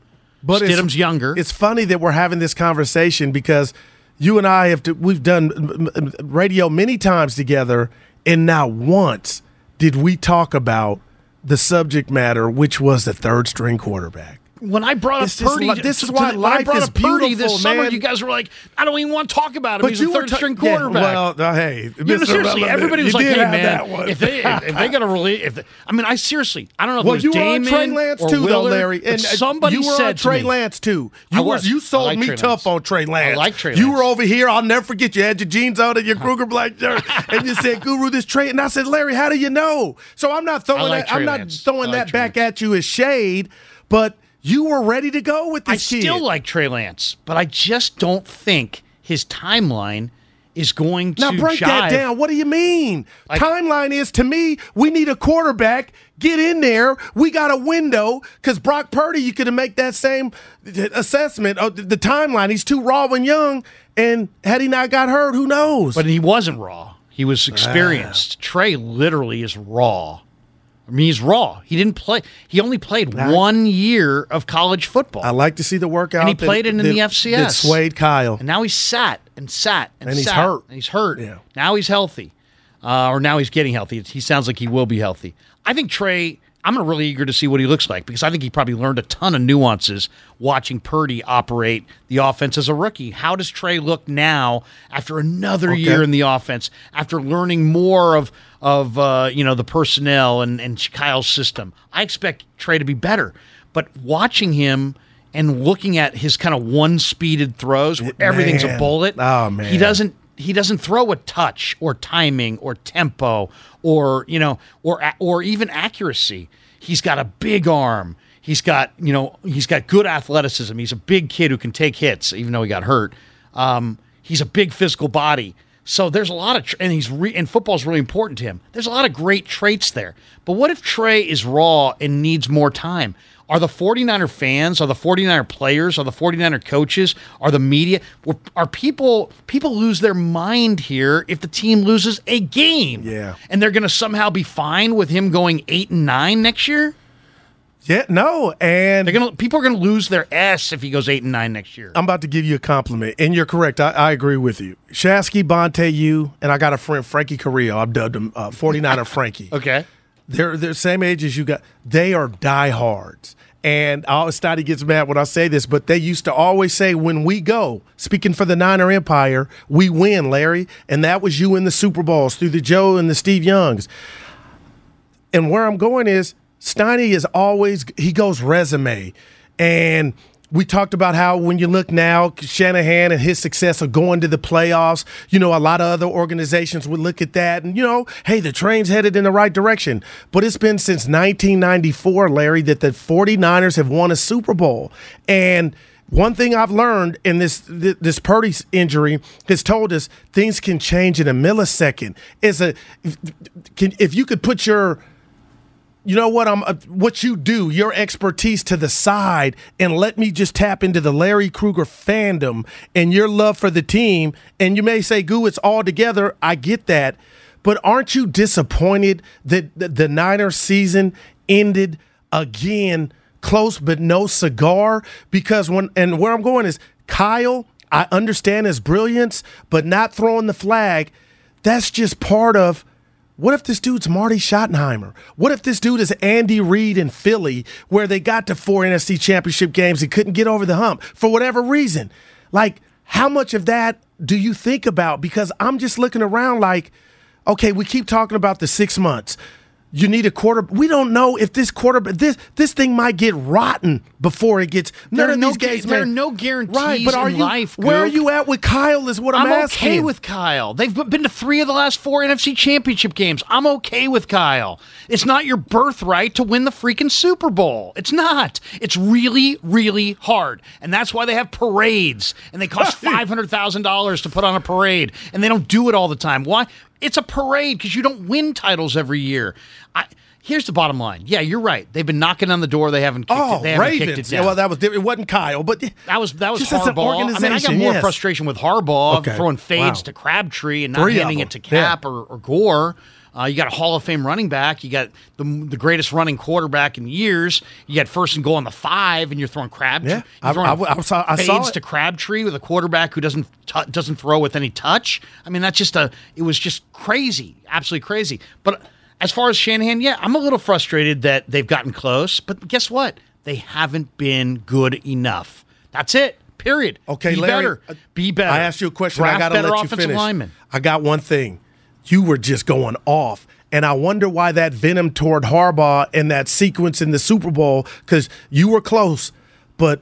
But Stidham's younger. It's funny that we're having this conversation because you and I have to, we've done radio many times together, and not once did we talk about the subject matter, which was the third string quarterback. When I brought up It's just Purdy, li- this is why when I life brought is up Purdy this beautiful, summer, man. you guys were like, "I don't even want to talk about him. He's a were third string yeah, quarterback." well, uh, hey, You know, seriously, Relevant, everybody was you like, "Hey, that man, if they if, if they got to release, if they, I mean, I seriously, I don't know if Well, it was you were Damon on Trey Lance or too, though, Willard, Larry. And uh, somebody you were said on Trey me- Lance too. You were you sold like me Trey tough Lance. on Trey Lance. I like Trey You were over here. I'll never forget. You had your jeans on and your <laughs> Krueger black shirt, and you said, "Guru, this Trey." And I said, "Larry, how do you know?" So I'm not throwing that. I'm not throwing that back at you as shade, but. You were ready to go with I this kid. still like Trey Lance, but I just don't think his timeline is going to Now break that down. What do you mean? Timeline is to me, we need a quarterback. Get in there. We got a window because Brock Purdy, you could make that same assessment of the- the timeline. He's too raw and young, and had he not got hurt, who knows? But he wasn't raw. He was ah. experienced. Trey literally is raw. I mean, he's raw. He didn't play. He only played one year of college football. I like to see the workout. and he that- played it in that- the FCS. That swayed Kyle. And now he's sat and sat and, And he's sat, hurt. And he's hurt. Yeah. Now he's healthy, uh, or now he's getting healthy. He sounds like he will be healthy. I think Trey. I'm really eager to see what he looks like because I think he probably learned a ton of nuances watching Purdy operate the offense as a rookie. How does Trey look now after another Okay. year in the offense? After learning more of of uh, you know the personnel and and Kyle's system, I expect Trey to be better. But watching him and looking at his kind of one speeded throws where everything's a bullet. Oh, man. He doesn't he doesn't throw a touch or timing or tempo or you know or or even accuracy. He's got a big arm. He's got you know he's got good athleticism. He's a big kid who can take hits, even though he got hurt. Um, he's a big physical body. So there's a lot of tr- and he's re- and football's really important to him. There's a lot of great traits there. But what if Trey is raw and needs more time? Are the 49er fans, are the 49er players, are the 49er coaches, are the media, are people people lose their mind here if the team loses a game? Yeah. And they're going to somehow be fine with him going 8 and 9 next year? Yeah, no, and They're going to people are going to lose their s if he goes 8 and 9 next year. I'm about to give you a compliment, and you're correct. I, I agree with you. Shasky, Bonta, you, and I got a friend, Frankie Carrillo. I've dubbed him uh, 49er Frankie. <laughs> okay. They're they're the same age as you got. They are diehards. And I gets mad when I say this, but they used to always say, when we go, speaking for the Niner Empire, we win, Larry. And that was you in the Super Bowls through the Joe and the Steve Youngs. And where I'm going is Steiny is always he goes resume. And we talked about how when you look now, Shanahan and his success of going to the playoffs, you know, a lot of other organizations would look at that and, you know, hey, the train's headed in the right direction. But it's been since 1994, Larry, that the 49ers have won a Super Bowl. And one thing I've learned in this th- this Purdy injury has told us things can change in a millisecond. Is a if you could put your you know what I'm uh, what you do, your expertise to the side and let me just tap into the Larry Krueger fandom and your love for the team and you may say goo it's all together. I get that. But aren't you disappointed that the, the Niners season ended again close but no cigar because when and where I'm going is Kyle, I understand his brilliance, but not throwing the flag, that's just part of what if this dude's Marty Schottenheimer? What if this dude is Andy Reid in Philly, where they got to four NFC championship games and couldn't get over the hump for whatever reason? Like, how much of that do you think about? Because I'm just looking around like, okay, we keep talking about the six months. You need a quarter. We don't know if this quarter, this this thing might get rotten before it gets. None of no these games, there are no guarantees Right, but are in you? life, where are you at with Kyle? Is what I'm, I'm asking. okay with Kyle. They've been to three of the last four NFC championship games. I'm okay with Kyle. It's not your birthright to win the freaking Super Bowl. It's not. It's really, really hard. And that's why they have parades and they cost <laughs> $500,000 to put on a parade and they don't do it all the time. Why? It's a parade because you don't win titles every year. I, here's the bottom line. Yeah, you're right. They've been knocking on the door. They haven't kicked Oh, it. They haven't kicked it Ravens. down. Yeah, well, that was. It wasn't Kyle, but That was that was Just Harbaugh. I mean, I got more yes. frustration with Harbaugh Okay. throwing fades Wow. to Crabtree and not Three handing it to Yeah. Kap or, or Gore. Uh, you got a Hall of Fame running back. You got the the greatest running quarterback in years. You got first and goal on the five, and you're throwing Crabtree. Yeah. I- throwing I- I saw- I fades saw it. to Crabtree with a quarterback who doesn't t- doesn't throw with any touch. I mean, that's just a. It was just crazy, absolutely crazy. But as far as Shanahan, yeah, I'm a little frustrated that they've gotten close. But guess what? They haven't been good enough. That's it. Period. Okay, Be Larry, better. uh, Be better. I asked you a question. I got to let you finish. I got one thing. You were just going off. And I wonder why that venom toward Harbaugh and that sequence in the Super Bowl, because you were close, but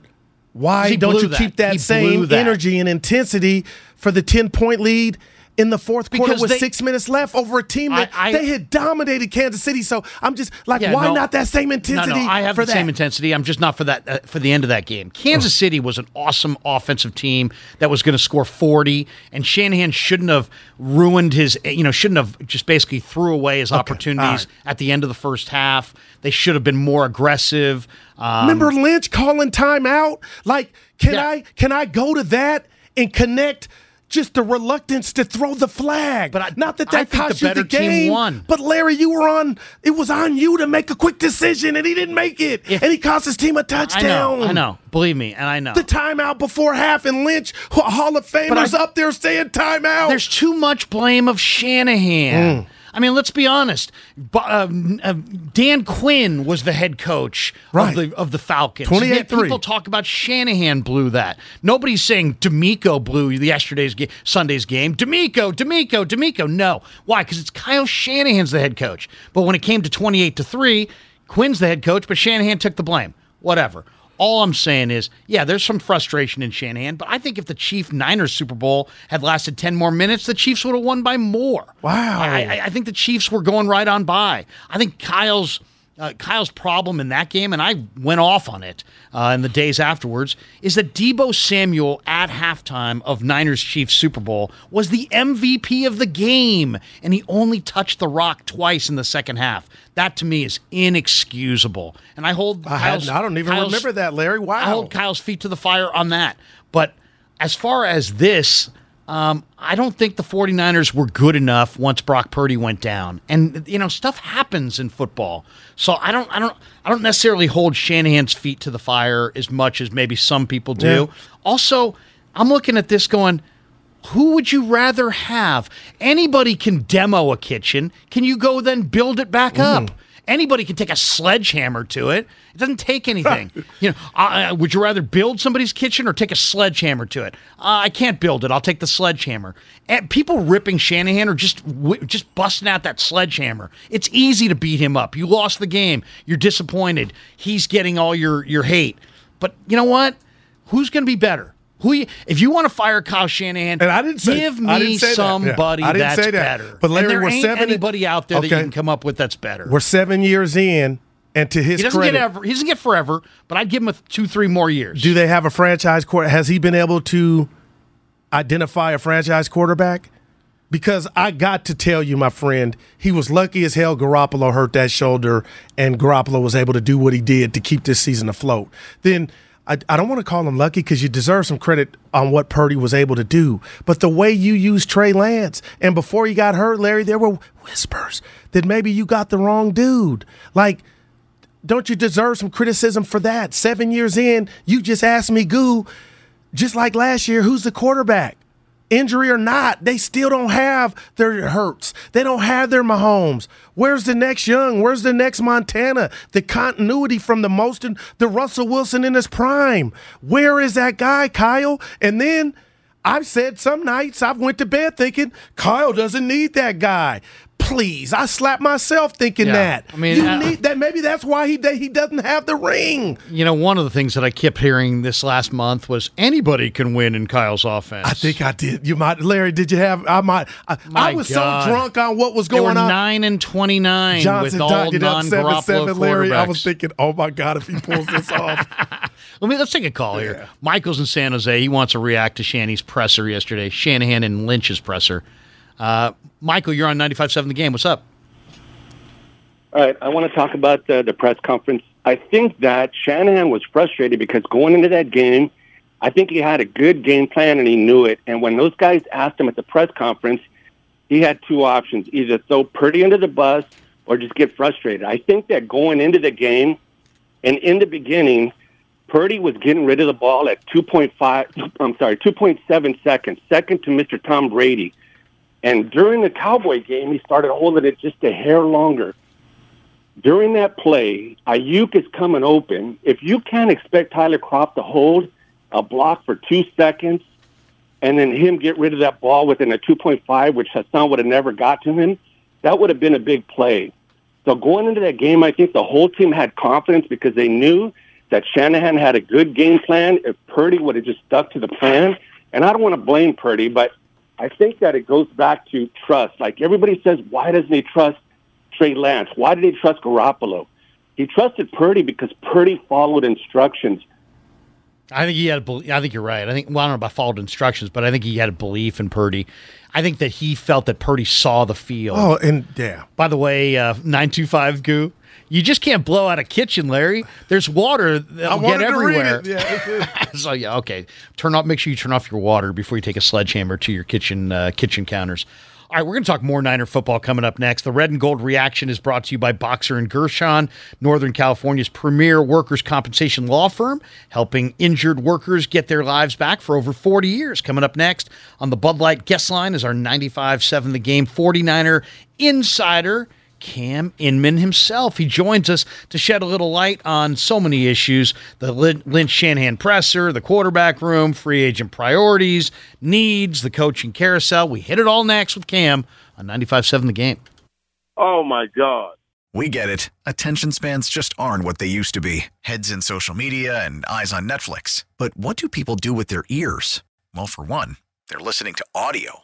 why don't you that. keep that He same that. energy and intensity for the 10 point lead in the fourth quarter Because with they- six minutes left over a team that I- I- they had dominated Kansas City. So I'm just like, Yeah, why no. not that same intensity? No, no, I have for the that? same intensity. I'm just not for that uh, for the end of that game. Kansas City was an awesome offensive team that was going to score 40, and Shanahan shouldn't have ruined his. You know, shouldn't have just basically threw away his opportunities at the end of the first half. They should have been more aggressive. Um, Remember Lynch calling timeout? Like, can Yeah. I can I go to that and connect? Just the reluctance to throw the flag, But I- not that I that the cost you the game. won. But Larry, you were on. It was on you to make a quick decision, and he didn't make it, If- and he cost his team a touchdown. know, I know. Believe me, and I know. The timeout before half, and Lynch, Hall of Famers, I- up there saying timeout. There's too much blame of Shanahan. Mm. I mean, let's be honest. Uh, uh, Dan Quinn was the head coach Right. of the of the Falcons. 28-3. People talk about Shanahan blew that. Nobody's saying DeMeco blew yesterday's game, Sunday's game. DeMeco, DeMeco, DeMeco. No, why? Because it's Kyle Shanahan's the head coach. But when it came to 28 to three, Quinn's the head coach, but Shanahan took the blame. Whatever. All I'm saying is, yeah, there's some frustration in Shanahan, but I think if the Chief Niners Super Bowl had lasted 10 more minutes, the Chiefs would have won by more. Wow. I, I, I think the Chiefs were going right on by. I think Kyle's uh, Kyle's problem in that game, and I went off on it uh, in the days afterwards, is that Debo Samuel at halftime of Niners Chiefs Super Bowl was the MVP of the game, and he only touched the rock twice in the second half. That to me is inexcusable, and I hold. I, Kyle's- I don't even Kyle's- remember that, Larry. Wow. I hold Kyle's feet to the fire on that. But as far as this, um, I don't think the 49ers were good enough once Brock Purdy went down. And you know, stuff happens in football. So I don't I don't I don't necessarily hold Shanahan's feet to the fire as much as maybe some people do. Yeah. Also, I'm looking at this going who would you rather have? Anybody can demo a kitchen. Can you go then build it back up? Anybody can take a sledgehammer to it. It doesn't take anything. <laughs> you know, uh, would you rather build somebody's kitchen or take a sledgehammer to it? Uh, I can't build it. I'll take the sledgehammer. And people ripping Shanahan or just just busting out that sledgehammer. It's easy to beat him up. You lost the game. You're disappointed. He's getting all your your hate. But you know what? Who's going to be better? Who you, if you want to fire Kyle Shanahan, And I didn't say- give me didn't say that. Yeah. somebody I didn't that's say that. better. But Larry, and there we're ain't seven- anybody out there that you can come up with that's better. We're seven years in, and to his he doesn't credit, get ever. He doesn't get forever, but I'd give him a two, three more years. do they have a franchise quarter? Has he been able to identify a franchise quarterback? Because I got to tell you, my friend, he was lucky as hell Garoppolo hurt that shoulder and Garoppolo was able to do what he did to keep this season afloat. Then I, I don't want to call him lucky because you deserve some credit on what Purdy was able to do. But the way you used Trey Lance, and before he got hurt, Larry, there were whispers that maybe you got the wrong dude. Like, don't you deserve some criticism for that? Seven years in, you just asked me, Goo, just like last year, who's the quarterback? Injury or not, they still don't have their Hurts. They don't have their Mahomes. Where's the next Young? Where's the next Montana? The continuity from the most, the Russell Wilson in his prime. Where is that guy, Kyle? And then I've said some nights I've went to bed thinking Kyle doesn't need that guy. Please, I slap myself thinking Yeah. that. I mean, you need that. Maybe that's why he he doesn't have the ring. You know, one of the things that I kept hearing this last month was anybody can win in Kyle's offense. I think I did. You might, Larry. Did you have? I might. I, I was God. so drunk on what was going on. nine and twenty nine Johnson with all non seven seven. Larry, I was thinking, oh my god, if he pulls this <laughs> off. Let me let's take a call here. Michael's in San Jose. He wants to react to Shanny's presser yesterday. Shanahan and Lynch's presser. Uh, Michael, you're on 95.7 The Game. What's up? All right, I want to talk about the press conference. I think that Shanahan was frustrated because going into that game, I think he had a good game plan and he knew it. And when those guys asked him at the press conference, he had two options: either throw Purdy under the bus or just get frustrated. I think that going into the game and in the beginning, Purdy was getting rid of the ball at 2.5. I'm sorry, 2.7 seconds, second to Mr. Tom Brady. And during the Cowboy game, he started holding it just a hair longer during that play, Aiyuk is coming open. If you can't expect Tyler Kroft to hold a block for two seconds and then him get rid of that ball within a 2.5, which Haason would have never got to him, that would have been a big play. So going into that game, I think the whole team had confidence because they knew that Shanahan had a good game plan. If Purdy would have just stuck to the plan, and I don't want to blame Purdy, but I think that it goes back to trust. Like everybody says, why doesn't he trust Trey Lance? Why did he trust Garoppolo? He trusted Purdy because Purdy followed instructions. I think he had. A, I think you're right. I think. Well, I don't know about followed instructions, but I think he had a belief in Purdy. I think that he felt that Purdy saw the field. Oh, and yeah. By the way, uh, nine two five goo. You just can't blow out a kitchen, Larry. There's water that'll get everywhere. <laughs> Yeah. <laughs> so yeah, okay. Turn off. Make sure you turn off your water before you take a sledgehammer to your kitchen uh, kitchen counters. All right, we're going to talk more Niner football coming up next. The Red and Gold Reaction is brought to you by Boxer and Gerson, Northern California's premier workers' compensation law firm, helping injured workers get their lives back for over 40 years. Coming up next on the Bud Light guest line is our 95-7 The Game 49er insider. Cam Inman himself. He joins us to shed a little light on so many issues the Lynch Shanahan presser, the quarterback room, free agent priorities, needs, the coaching carousel. We hit it all next with Cam on 95.7 The Game. Oh, my God. We get it. Attention spans just aren't what they used to be heads in social media and eyes on Netflix. But what do people do with their ears? Well, for one, they're listening to audio.